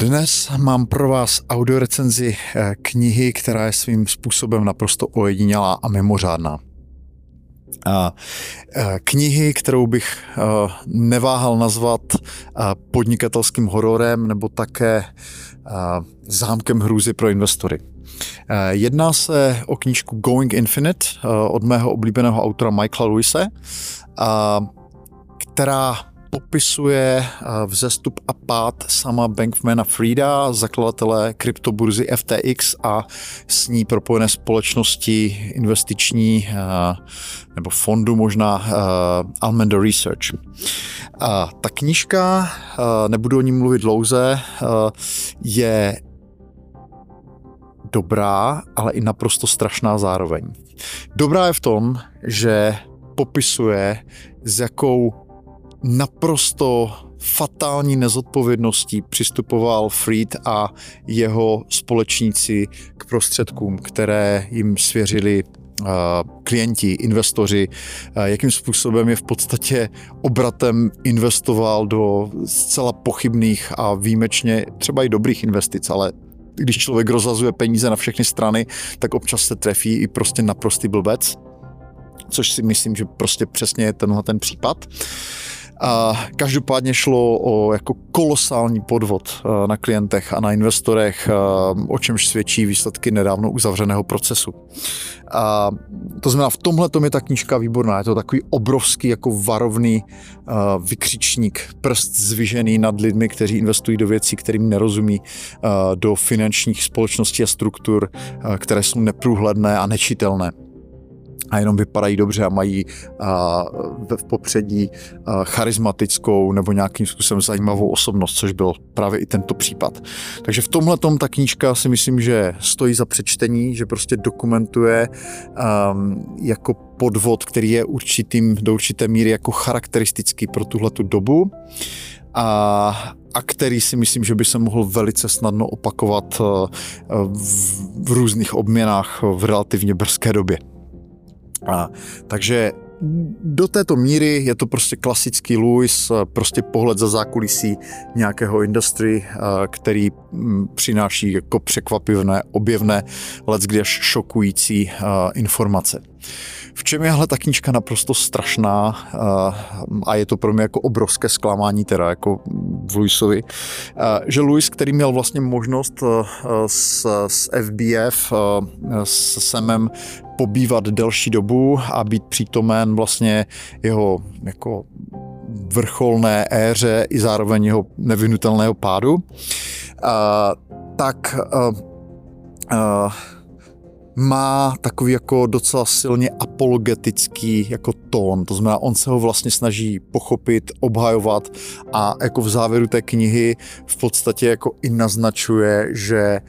Dnes mám pro vás audiorecenzi eh, knihy, která je svým způsobem naprosto ojedinělá a mimořádná. A eh, knihy, kterou bych eh, neváhal nazvat podnikatelským hororem nebo také zámkem hrůzy pro investory. Jedná se o knížku Going Infinite od mého oblíbeného autora Michaela Lewise, která popisuje eh, vzestup a pád sama Bankmana Frida, zakladatele kryptoburzy FTX a s ní propojené společnosti investiční eh, nebo fondu možná eh, Almendo Research. Ta knížka, nebudu o ní mluvit dlouze, je dobrá, ale i naprosto strašná zároveň. Dobrá je v tom, že popisuje, s jakou naprosto fatální nezodpovědností přistupoval Fried a jeho společníci k prostředkům, které jim svěřili klienti, investoři, jakým způsobem je v podstatě obratem investoval do zcela pochybných a výjimečně třeba i dobrých investic, ale když člověk rozazuje peníze na všechny strany, tak občas se trefí i prostě naprostý blbec, což si myslím, že prostě přesně je tenhle ten případ. A každopádně šlo o jako kolosální podvod eh, na klientech a na investorech, eh, o čemž svědčí výsledky nedávno uzavřeného procesu. A to znamená, v tomhle tom je ta knížka výborná. Je to takový obrovský jako varovný uh, vykřičník, prst zvyžený nad lidmi, kteří investují do věcí, kterým nerozumí, do finančních společností a struktur, které jsou neprůhledné a nečitelné a jenom vypadají dobře a mají v popředí charismatickou nebo nějakým způsobem zajímavou osobnost, což byl právě i tento případ. Takže v tomhle tom ta knížka si myslím, že stojí za přečtení, že prostě dokumentuje um, jako podvod, který je určitým, do určité míry jako charakteristický pro tuhle tu dobu a, a který si myslím, že by se mohl velice snadno opakovat v, v různých obměnách v relativně brzké době. A, takže do této míry je to prostě klasický Lewis, prostě pohled za zákulisí nějakého industry, který mm, přináší jako překvapivé, objevné, let až šokující informace. V čem je ta knížka naprosto strašná a je to pro mě jako obrovské zklamání teda jako v Lewisovi, že Lewis, který měl vlastně možnost s, s FBF, s Semem pobývat delší dobu a být přítomen vlastně jeho jako vrcholné éře i zároveň jeho nevyhnutelného pádu, uh, tak uh, uh, má takový jako docela silně apologetický jako tón, to znamená, on se ho vlastně snaží pochopit, obhajovat a jako v závěru té knihy v podstatě jako i naznačuje, že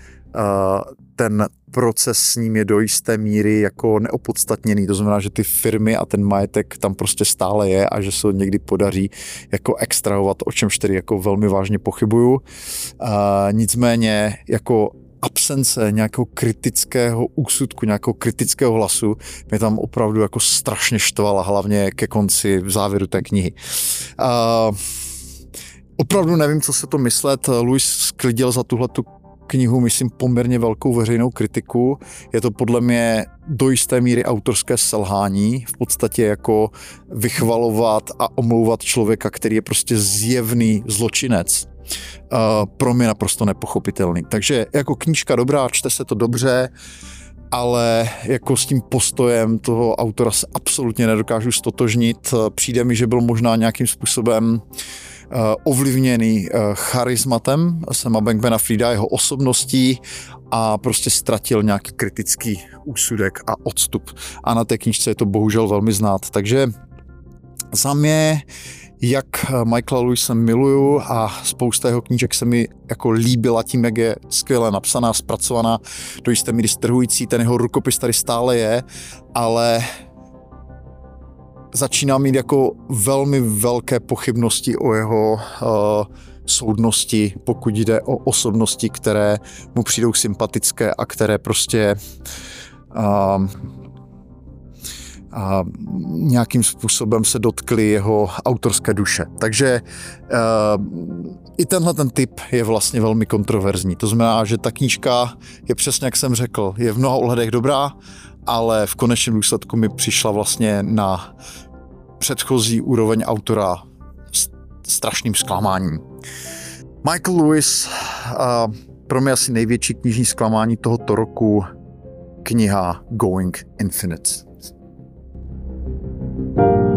ten proces s ním je do jisté míry jako neopodstatněný. To znamená, že ty firmy a ten majetek tam prostě stále je a že se někdy podaří jako extrahovat, o čemž tedy jako velmi vážně pochybuju. nicméně jako absence nějakého kritického úsudku, nějakého kritického hlasu mě tam opravdu jako strašně štvala, hlavně ke konci v závěru té knihy. Opravdu nevím, co se to myslet. Louis sklidil za tuhle tu knihu, myslím, poměrně velkou veřejnou kritiku. Je to podle mě do jisté míry autorské selhání, v podstatě jako vychvalovat a omlouvat člověka, který je prostě zjevný zločinec. Uh, pro mě naprosto nepochopitelný. Takže jako knížka dobrá, čte se to dobře, ale jako s tím postojem toho autora se absolutně nedokážu stotožnit. Přijde mi, že byl možná nějakým způsobem uh, Eh, ovlivněný eh, charismatem Sema Bankmana Frida, jeho osobností a prostě ztratil nějaký kritický úsudek a odstup. A na té knižce je to bohužel velmi znát. Takže za mě jak Michaela Lewisa miluju a spousta jeho knížek se mi jako líbila tím, jak je skvěle napsaná, zpracovaná, do jisté míry strhující, ten jeho rukopis tady stále je, ale začínám mít jako velmi velké pochybnosti o jeho uh, soudnosti, pokud jde o osobnosti, které mu přijdou sympatické a které prostě uh, a nějakým způsobem se dotkly jeho autorské duše. Takže uh, i tenhle ten typ je vlastně velmi kontroverzní. To znamená, že ta knížka je přesně, jak jsem řekl, je v mnoha ohledech dobrá, ale v konečném důsledku mi přišla vlastně na předchozí úroveň autora strašným zklamáním. Michael Lewis, uh, pro mě asi největší knižní zklamání tohoto roku, kniha Going Infinite. thank you